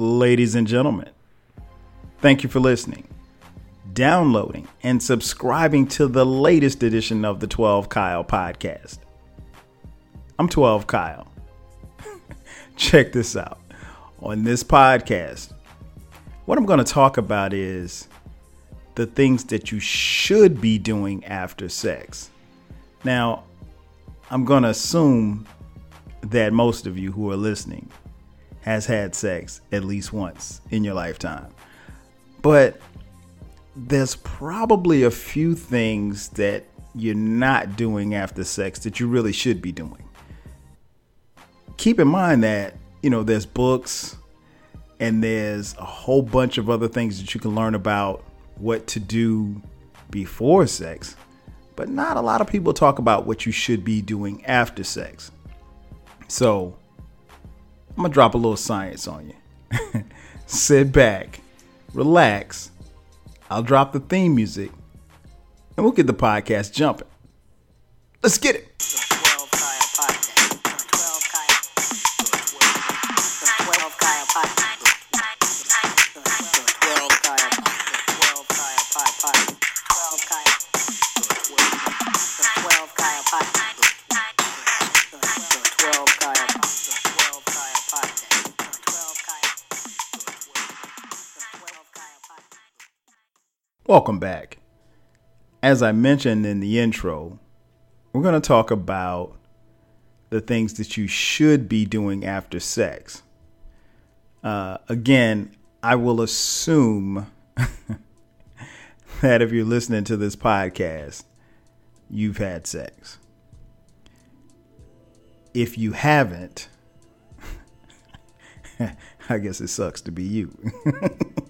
ladies and gentlemen. Thank you for listening, downloading, and subscribing to the latest edition of the 12 Kyle podcast. I'm 12 Kyle. Check this out. On this podcast, what I'm going to talk about is the things that you should be doing after sex. Now, I'm going to assume that most of you who are listening has had sex at least once in your lifetime. But there's probably a few things that you're not doing after sex that you really should be doing. Keep in mind that, you know, there's books and there's a whole bunch of other things that you can learn about what to do before sex, but not a lot of people talk about what you should be doing after sex. So, I'm gonna drop a little science on you. Sit back, relax. I'll drop the theme music, and we'll get the podcast jumping. Let's get it. Welcome back. As I mentioned in the intro, we're going to talk about the things that you should be doing after sex. Uh, again, I will assume that if you're listening to this podcast, you've had sex. If you haven't, I guess it sucks to be you.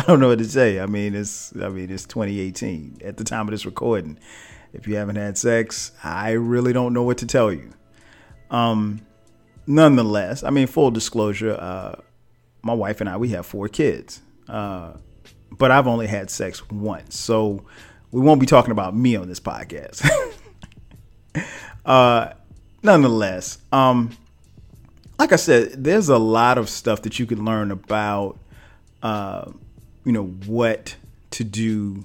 I don't know what to say. I mean, it's I mean it's 2018 at the time of this recording. If you haven't had sex, I really don't know what to tell you. Um, nonetheless, I mean, full disclosure, uh, my wife and I we have four kids, uh, but I've only had sex once, so we won't be talking about me on this podcast. uh, nonetheless, um, like I said, there's a lot of stuff that you can learn about. Uh, you know what to do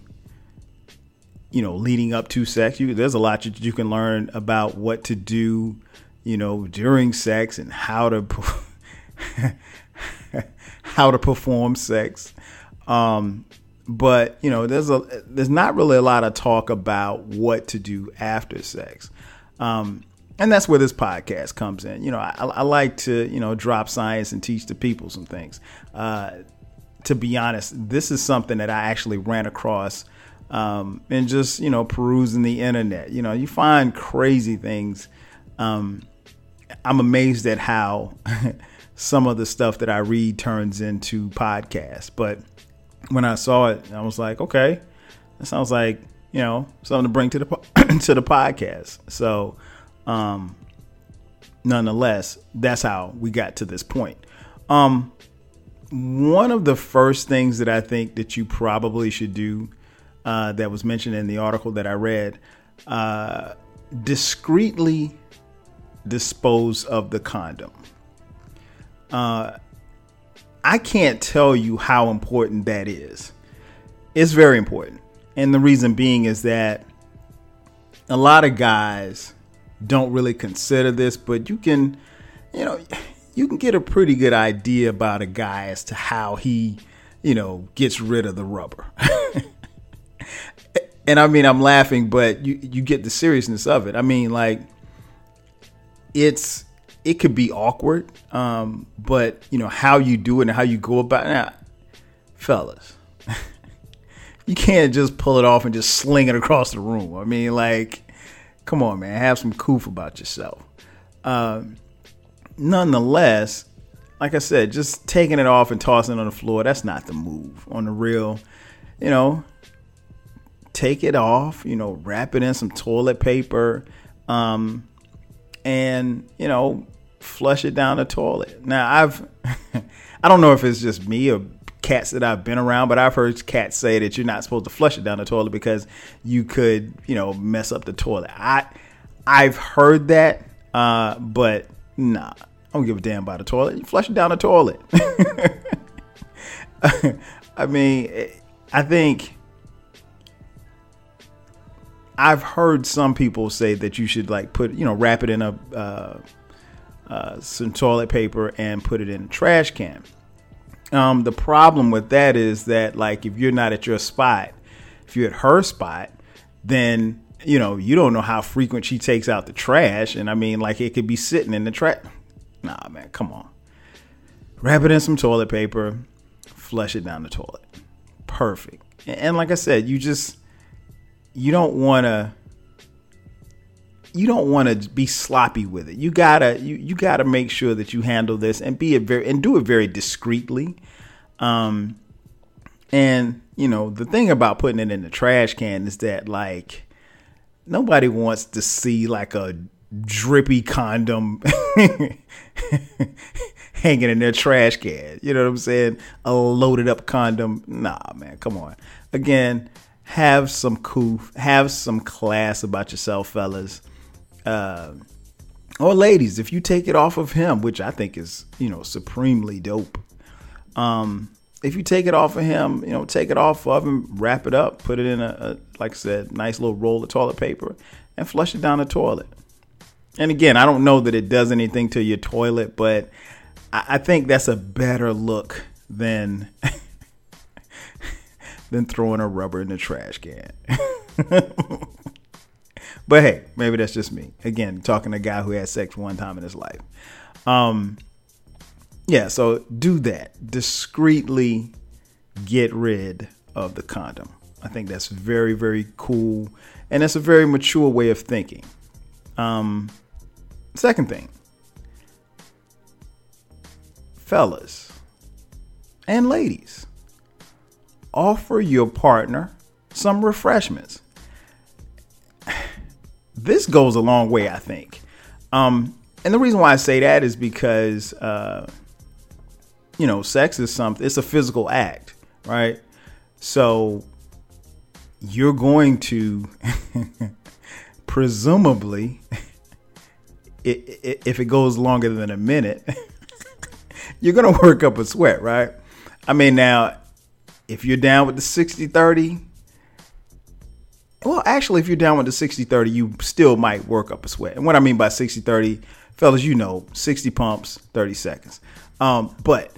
you know leading up to sex. You there's a lot you can learn about what to do you know during sex and how to how to perform sex. Um but you know there's a there's not really a lot of talk about what to do after sex. Um and that's where this podcast comes in. You know i, I like to you know drop science and teach the people some things. Uh to be honest, this is something that I actually ran across um, and just you know perusing the internet. You know, you find crazy things. Um, I'm amazed at how some of the stuff that I read turns into podcasts. But when I saw it, I was like, okay, that sounds like you know something to bring to the to the podcast. So, um, nonetheless, that's how we got to this point. Um, one of the first things that I think that you probably should do uh, that was mentioned in the article that I read uh, discreetly dispose of the condom. Uh, I can't tell you how important that is. It's very important. And the reason being is that a lot of guys don't really consider this, but you can, you know, you can get a pretty good idea about a guy as to how he, you know, gets rid of the rubber. and I mean, I'm laughing, but you you get the seriousness of it. I mean, like it's it could be awkward, um, but you know how you do it and how you go about it. Now, fellas, you can't just pull it off and just sling it across the room. I mean, like, come on, man, have some coof about yourself. Um, nonetheless, like I said, just taking it off and tossing it on the floor, that's not the move on the real. You know, take it off, you know, wrap it in some toilet paper, um, and, you know, flush it down the toilet. Now, I've, I don't know if it's just me or cats that I've been around, but I've heard cats say that you're not supposed to flush it down the toilet because you could, you know, mess up the toilet. I, I've heard that, uh, but nah, I don't give a damn about the toilet. You flush it down the toilet. I mean, I think I've heard some people say that you should like put, you know, wrap it in a uh, uh, some toilet paper and put it in a trash can. Um, the problem with that is that like if you're not at your spot, if you're at her spot, then you know you don't know how frequent she takes out the trash, and I mean like it could be sitting in the trash. Nah, man, come on. Wrap it in some toilet paper, flush it down the toilet. Perfect. And like I said, you just you don't want to you don't want to be sloppy with it. You gotta you you gotta make sure that you handle this and be a very and do it very discreetly. Um, and you know the thing about putting it in the trash can is that like nobody wants to see like a drippy condom hanging in their trash can. You know what I'm saying? A loaded up condom. Nah, man, come on. Again, have some cool, have some class about yourself, fellas. Uh, or ladies, if you take it off of him, which I think is, you know, supremely dope. Um, if you take it off of him, you know, take it off of him, wrap it up, put it in a, a like I said, nice little roll of toilet paper, and flush it down the toilet. And again, I don't know that it does anything to your toilet, but I, I think that's a better look than than throwing a rubber in the trash can. but hey, maybe that's just me. Again, talking to a guy who had sex one time in his life. Um, yeah, so do that. Discreetly get rid of the condom. I think that's very, very cool. And that's a very mature way of thinking. Um, second thing, fellas and ladies, offer your partner some refreshments. This goes a long way, I think. Um, and the reason why I say that is because, uh, you know, sex is something, it's a physical act, right? So you're going to presumably, if it goes longer than a minute, you're going to work up a sweat, right? I mean, now, if you're down with the 60 30, well, actually, if you're down with the 60 30, you still might work up a sweat. And what I mean by 60 30, fellas, you know, 60 pumps, 30 seconds. Um, but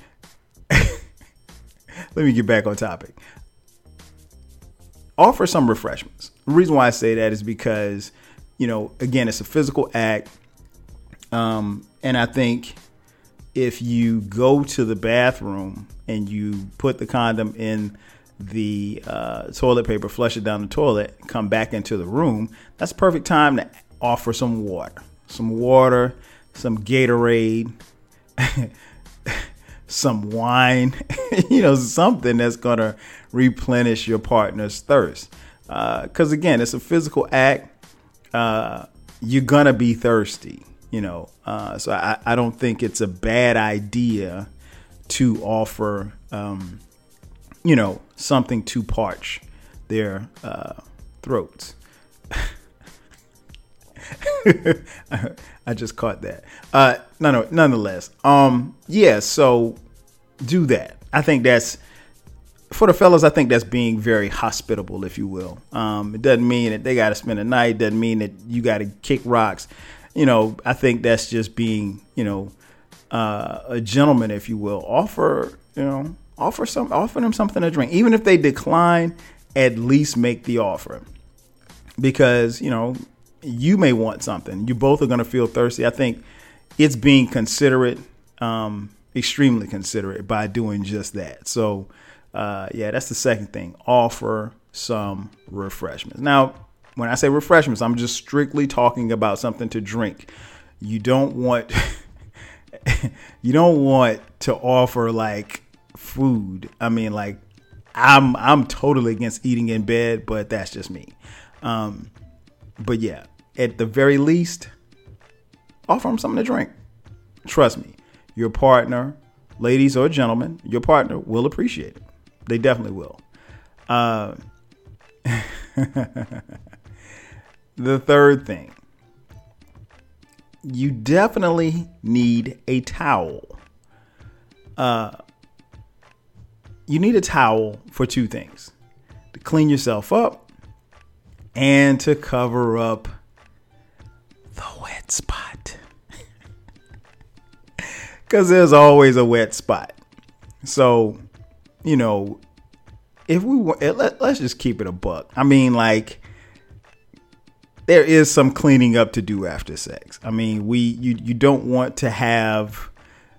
let me get back on topic. Offer some refreshments. The reason why I say that is because, you know, again, it's a physical act. Um, and I think if you go to the bathroom and you put the condom in the uh, toilet paper, flush it down the toilet, come back into the room, that's perfect time to offer some water. Some water, some Gatorade, some wine, you know, something that's going to replenish your partner's thirst. Because uh, again, it's a physical act. Uh, you're going to be thirsty you know. Uh, so I, I don't think it's a bad idea to offer, um, you know, something to parch their uh, throats. I just caught that. Uh, no, no, nonetheless, um, yeah. So do that. I think that's for the fellas. I think that's being very hospitable, if you will. Um, it doesn't mean that they got to spend a night. It doesn't mean that you got to kick rocks you know, I think that's just being, you know, uh, a gentleman, if you will. Offer, you know, offer some, offer them something to drink, even if they decline. At least make the offer, because you know you may want something. You both are going to feel thirsty. I think it's being considerate, um, extremely considerate by doing just that. So, uh, yeah, that's the second thing. Offer some refreshments. Now, when I say refreshments, I'm just strictly talking about something to drink. You don't want you don't want to offer like food. I mean like I'm I'm totally against eating in bed, but that's just me. Um, but yeah, at the very least, offer them something to drink. Trust me, your partner, ladies or gentlemen, your partner will appreciate it. They definitely will. Uh, The third thing, you definitely need a towel. Uh, you need a towel for two things to clean yourself up and to cover up the wet spot. Because there's always a wet spot. So, you know, if we want, eh, let, let's just keep it a buck. I mean, like, there is some cleaning up to do after sex. I mean, we you you don't want to have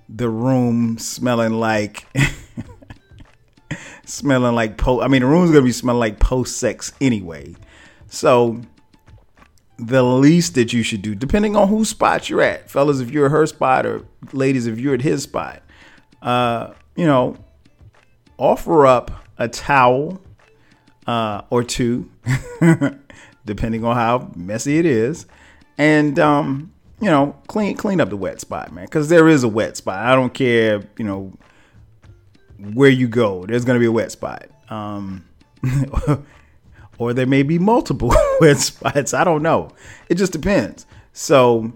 the room smelling like smelling like post. I mean, the room's gonna be smelling like post sex anyway. So the least that you should do, depending on whose spot you're at, fellas, if you're at her spot or ladies, if you're at his spot, uh, you know, offer up a towel uh, or two, depending on how messy it is, and um, you know, clean clean up the wet spot, man, because there is a wet spot. I don't care, you know, where you go, there's gonna be a wet spot. Um, or there may be multiple wet spots. I don't know. It just depends. So,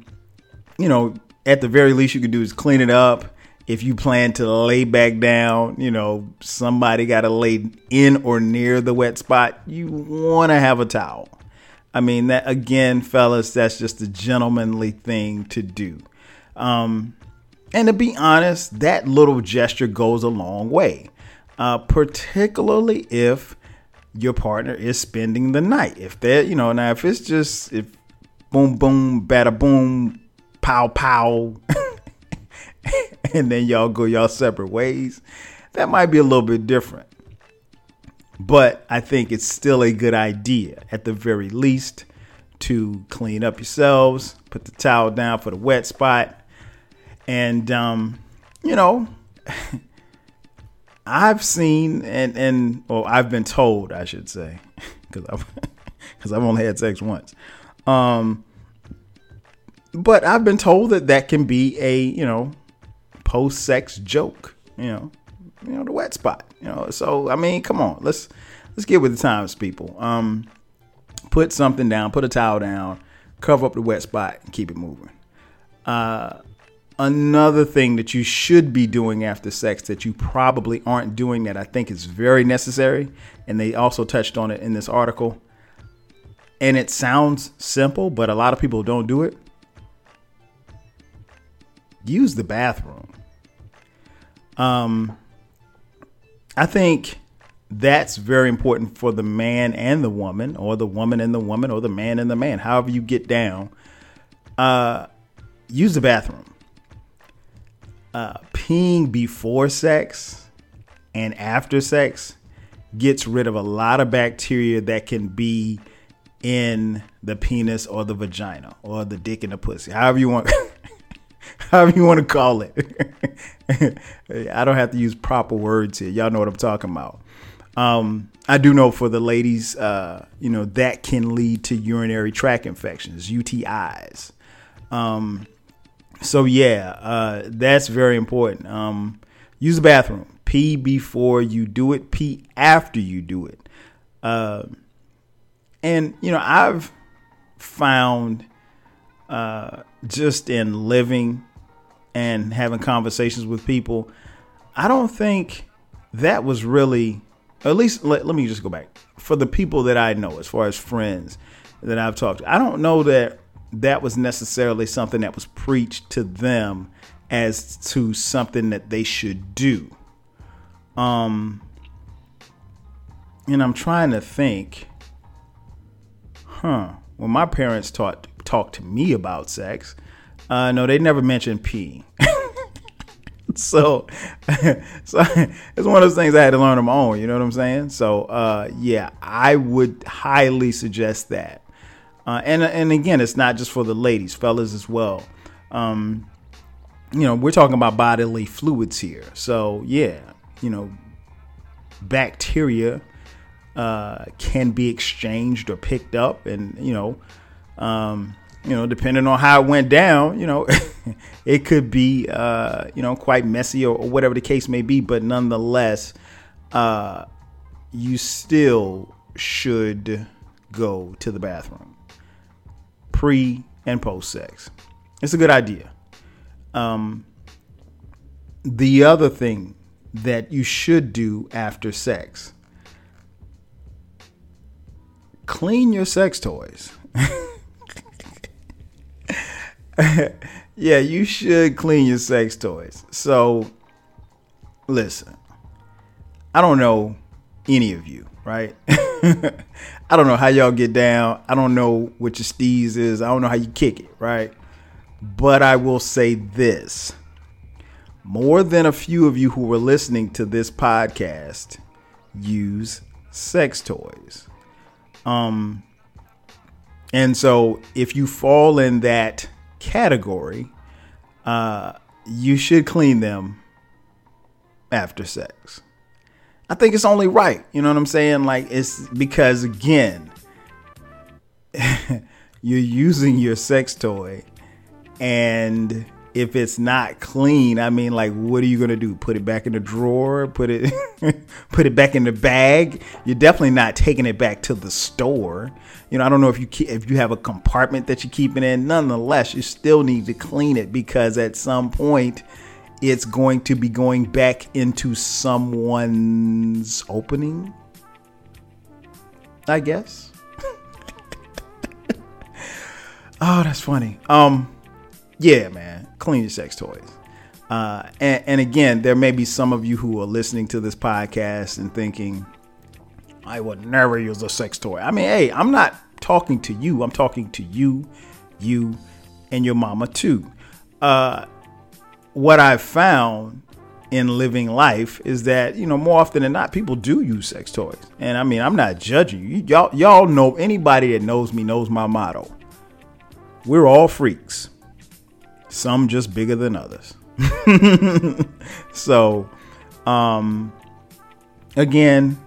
you know, at the very least you can do is clean it up. If you plan to lay back down, you know, somebody got to lay in or near the wet spot, you want to have a towel. I mean, that again, fellas, that's just a gentlemanly thing to do. Um, and to be honest, that little gesture goes a long way, uh, particularly if your partner is spending the night. If they're, you know, now if it's just if boom boom bada boom pow pow and then y'all go y'all separate ways, that might be a little bit different. But I think it's still a good idea at the very least to clean up yourselves, put the towel down for the wet spot, and um, you know, I've seen and and well, I've been told, I should say, because I've because I've only had sex once. Um, but I've been told that that can be a you know post sex joke. You know, you know the wet spot. You know, so I mean, come on, let's let's get with the times, people. Um, put something down, put a towel down, cover up the wet spot, and keep it moving. Uh, another thing that you should be doing after sex that you probably aren't doing that I think is very necessary, and they also touched on it in this article. And it sounds simple, but a lot of people don't do it. Use the bathroom. Um, I think that's very important for the man and the woman, or the woman and the woman, or the man and the man, however you get down. Uh, use the bathroom uh, peeing before sex and after sex gets rid of a lot of bacteria that can be in the penis or the vagina or the dick and the pussy, however you want, however you want to call it. I don't have to use proper words here. Y'all know what I'm talking about. Um, I do know for the ladies, uh, you know, that can lead to urinary tract infections, UTIs. Um, so yeah, uh, that's very important. Um, use the bathroom. Pee before you do it. Pee after you do it. Uh, and you know, I've found uh, just in living and having conversations with people, I don't think that was really. At least let, let me just go back for the people that I know, as far as friends that I've talked to. I don't know that that was necessarily something that was preached to them as to something that they should do. Um, and I'm trying to think, huh? When my parents taught talked to me about sex, uh, no, they never mentioned pee. so, so it's one of those things I had to learn on my own. You know what I'm saying? So, uh, yeah, I would highly suggest that. Uh, and and again, it's not just for the ladies, fellas as well. Um, you know, we're talking about bodily fluids here. So yeah, you know, bacteria uh, can be exchanged or picked up, and you know, um, you know, depending on how it went down, you know, it could be uh, you know quite messy or, or, whatever the case may be. But nonetheless, uh, you still should go to the bathroom pre and post sex. it's a good idea. Um, the other thing that you should do after sex clean your sex toys. yeah, you should clean your sex toys. So, listen, I don't know any of you, right? I don't know how y'all get down. I don't know what your steez is. I don't know how you kick it, right? But I will say this more than a few of you who were listening to this podcast use sex toys. Um, and so if you fall in that category, uh, you should clean them after sex. I think it's only right. You know what I'm saying? Like it's because again, you're using your sex toy and if it's not clean, I mean, like, what are you gonna do? Put it back in the drawer? Put it, put it back in the bag? You're definitely not taking it back to the store. You know, I don't know if you keep, if you have a compartment that you keep it in. Nonetheless, you still need to clean it because at some point, it's going to be going back into someone's opening. I guess. oh, that's funny. Um, yeah, man clean your sex toys. Uh, and, and, again, there may be some of you who are listening to this podcast and thinking, I would never use a sex toy. I mean, hey, I'm not talking to you. I'm talking to you, you, and your mama too. Uh, what I've found in living life is that you know more often than not people do use sex toys and i mean i'm not judging you y'all y'all know anybody that knows me knows my motto we're all freaks some just bigger than others. so, um, again,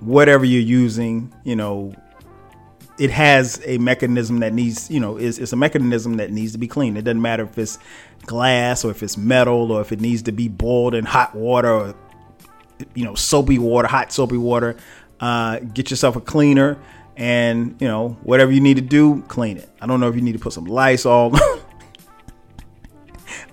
whatever you're using, you know, it has a mechanism that needs, you know, it's, it's a mechanism that needs to be cleaned. It doesn't matter if it's glass or if it's metal or if it needs to be boiled in hot water or, you know, soapy water, hot soapy water. Uh, get yourself a cleaner and, you know, whatever you need to do, clean it. I don't know if you need to put some Lysol.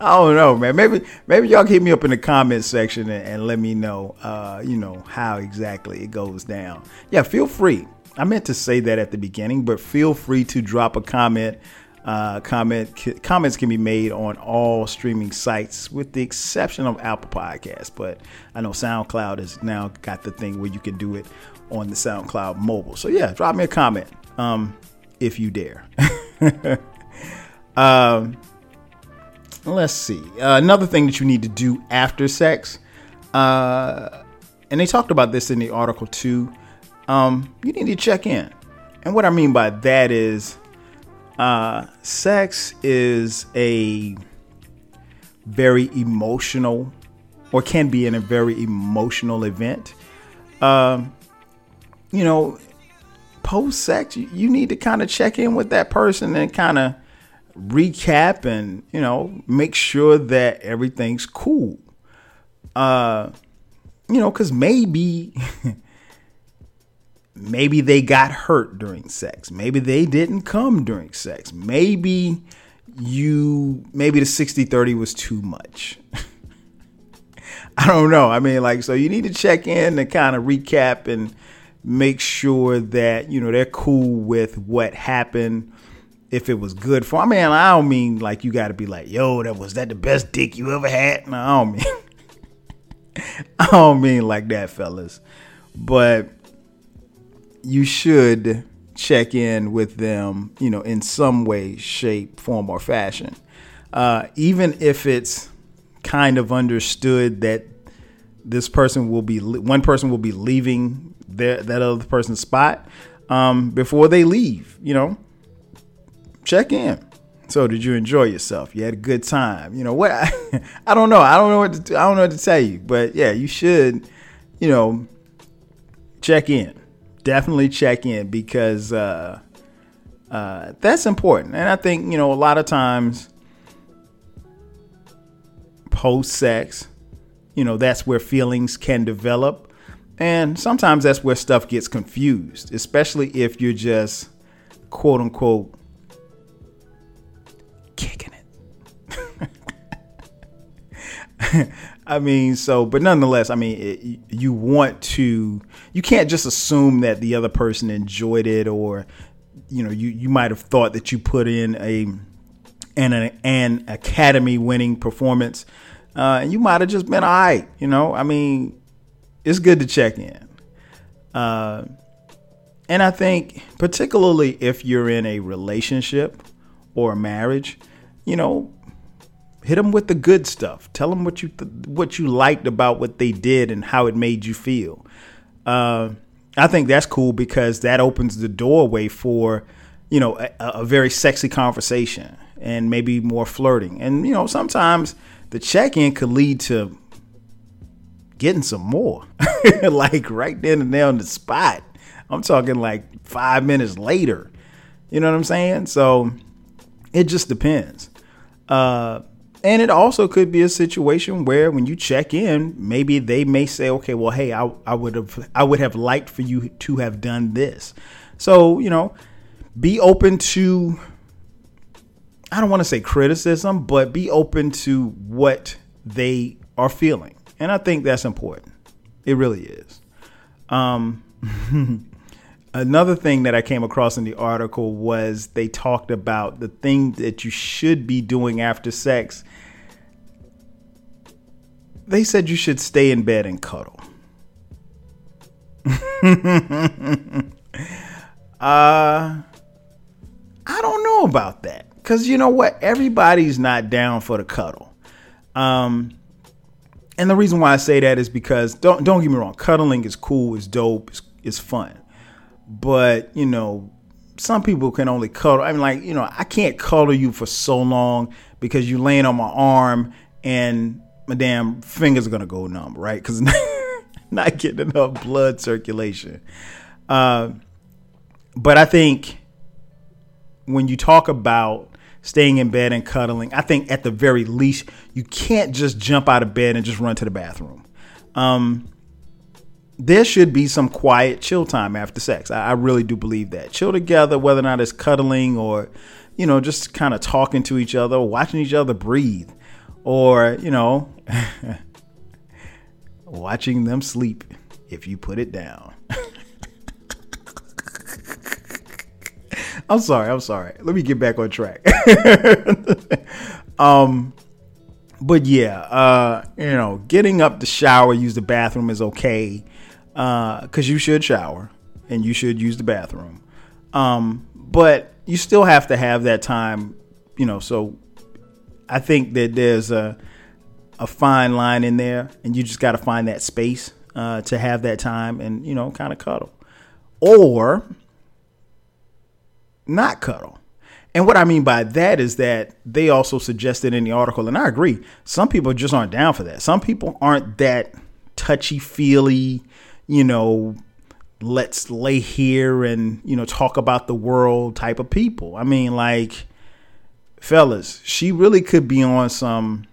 I don't know, man. Maybe maybe y'all hit me up in the comment section and, and let me know, uh, you know, how exactly it goes down. Yeah, feel free. I meant to say that at the beginning, but feel free to drop a comment. Uh, comment comments can be made on all streaming sites, with the exception of Apple Podcasts. But I know SoundCloud has now got the thing where you can do it on the SoundCloud mobile. So yeah, drop me a comment um, if you dare. um, let's see. Uh, another thing that you need to do after sex, uh, and they talked about this in the article too. Um, you need to check in, and what I mean by that is, uh, sex is a very emotional, or can be in a very emotional event. Um, you know, post sex, you, need to kind of check in with that person and kind of recap and you know make sure that everything's cool uh you know because maybe maybe they got hurt during sex maybe they didn't come during sex maybe you maybe the 60 30 was too much i don't know i mean like so you need to check in and kind of recap and make sure that you know they're cool with what happened if it was good for. I mean, I don't mean like you got to be like, yo, that was that the best dick you ever had. No, I don't mean. I don't mean like that, fellas. But you should check in with them, you know, in some way, shape, form, or fashion. Uh, even if it's kind of understood that this person will be one person will be leaving that other person's spot um, before they leave, you know check in. So, did you enjoy yourself? You had a good time. You know what? I, don't know. I don't know what to, I don't know what to tell you, but yeah, you should. You know, check in definitely check in because uh, uh, that's important. And I think, you know, a lot of times post sex, you know, that's where feelings can develop. And sometimes that's where stuff gets confused, especially if you're just quote unquote kicking it. I mean, so, but nonetheless, I mean, it, you want to, you can't just assume that the other person enjoyed it or, you know, you, you might have thought that you put in a, an, an academy winning performance. Uh, and you might have just been all right. You know, I mean, it's good to check in. Uh, and I think, particularly if you're in a relationship or a marriage, you know, hit them with the good stuff. Tell them what you th- what you liked about what they did and how it made you feel. Uh, I think that's cool because that opens the doorway for you know a, a, very sexy conversation and maybe more flirting. And you know sometimes the check in could lead to getting some more, like right then and there on the spot. I'm talking like five minutes later. You know what I'm saying? So it just depends. Uh, and it also could be a situation where when you check in, maybe they may say, okay, well, hey, I, I would have I would have liked for you to have done this. So, you know, be open to I don't want to say criticism, but be open to what they are feeling. And I think that's important. It really is. Um Another thing that I came across in the article was they talked about the thing that you should be doing after sex. They said you should stay in bed and cuddle. uh I don't know about that. Cause you know what? Everybody's not down for the cuddle. Um and the reason why I say that is because don't don't get me wrong, cuddling is cool, it's dope, it's, it's fun but you know some people can only cuddle. I mean, like you know, I can't cuddle you for so long because you're laying on my arm and my damn fingers are gonna go numb, right? Because not getting enough blood circulation. Uh, but I think when you talk about staying in bed and cuddling, I think at the very least you can't just jump out of bed and just run to the bathroom. Um, there should be some quiet chill time after sex. I, I, really do believe that. Chill together, whether or not it's cuddling or, you know, just kind of talking to each other, watching each other breathe, or, you know, watching them sleep if you put it down. I'm sorry, I'm sorry. Let me get back on track. um, but yeah, uh, you know, getting up to shower, use the bathroom is okay because uh, you should shower and you should use the bathroom. Um, but you still have to have that time, you know. So I think that there's a a fine line in there, and you just got to find that space uh, to have that time and you know kind of cuddle, or not cuddle. And what I mean by that is that they also suggested in the article, and I agree, some people just aren't down for that. Some people aren't that touchy feely you know, let's lay here and, you know, talk about the world type of people. I mean, like, fellas, she really could be on some,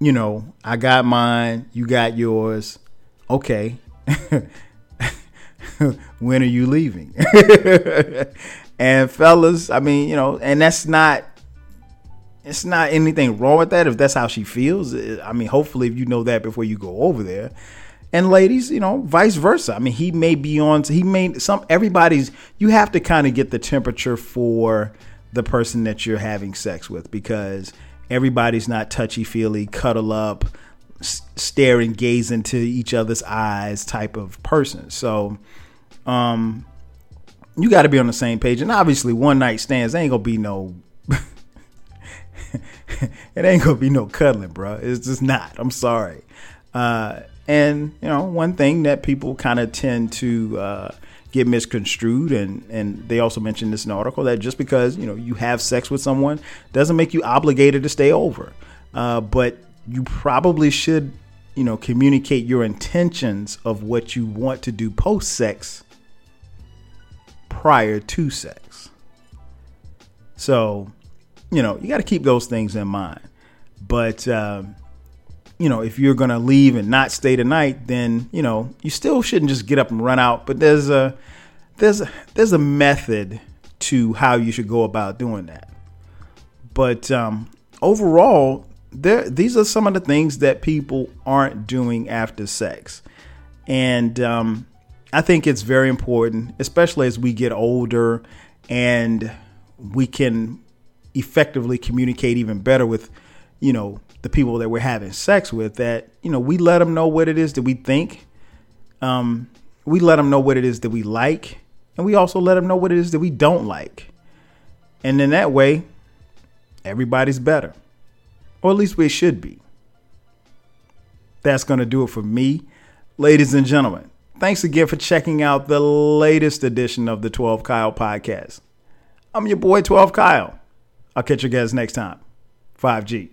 you know, I got mine, you got yours. Okay. when are you leaving? and fellas, I mean, you know, and that's not it's not anything wrong with that if that's how she feels. I mean, hopefully if you know that before you go over there and ladies, you know, vice versa. I mean, he may be on. He may some. Everybody's. You have to kind of get the temperature for the person that you're having sex with because everybody's not touchy feely, cuddle up, stare and gaze into each other's eyes type of person. So, um, you got to be on the same page. And obviously, one night stands ain't gonna be no. it ain't gonna be no cuddling, bro. It's just not. I'm sorry. Uh, and you know, one thing that people kind of tend to uh, get misconstrued, and and they also mentioned this in the article that just because you know you have sex with someone doesn't make you obligated to stay over, uh, but you probably should you know communicate your intentions of what you want to do post sex prior to sex. So, you know, you got to keep those things in mind. But um, you know, if you're going to leave and not stay tonight, then, you know, you still shouldn't just get up and run out, but there's a there's a, there's a method to how you should go about doing that. But um, overall, there these are some of the things that people aren't doing after sex. And um, I think it's very important, especially as we get older and we can effectively communicate even better with, you know, the people that we're having sex with, that, you know, we let them know what it is that we think. Um, we let them know what it is that we like. And we also let them know what it is that we don't like. And in that way, everybody's better. Or at least we should be. That's going to do it for me. Ladies and gentlemen, thanks again for checking out the latest edition of the 12 Kyle podcast. I'm your boy, 12 Kyle. I'll catch you guys next time. 5Gs.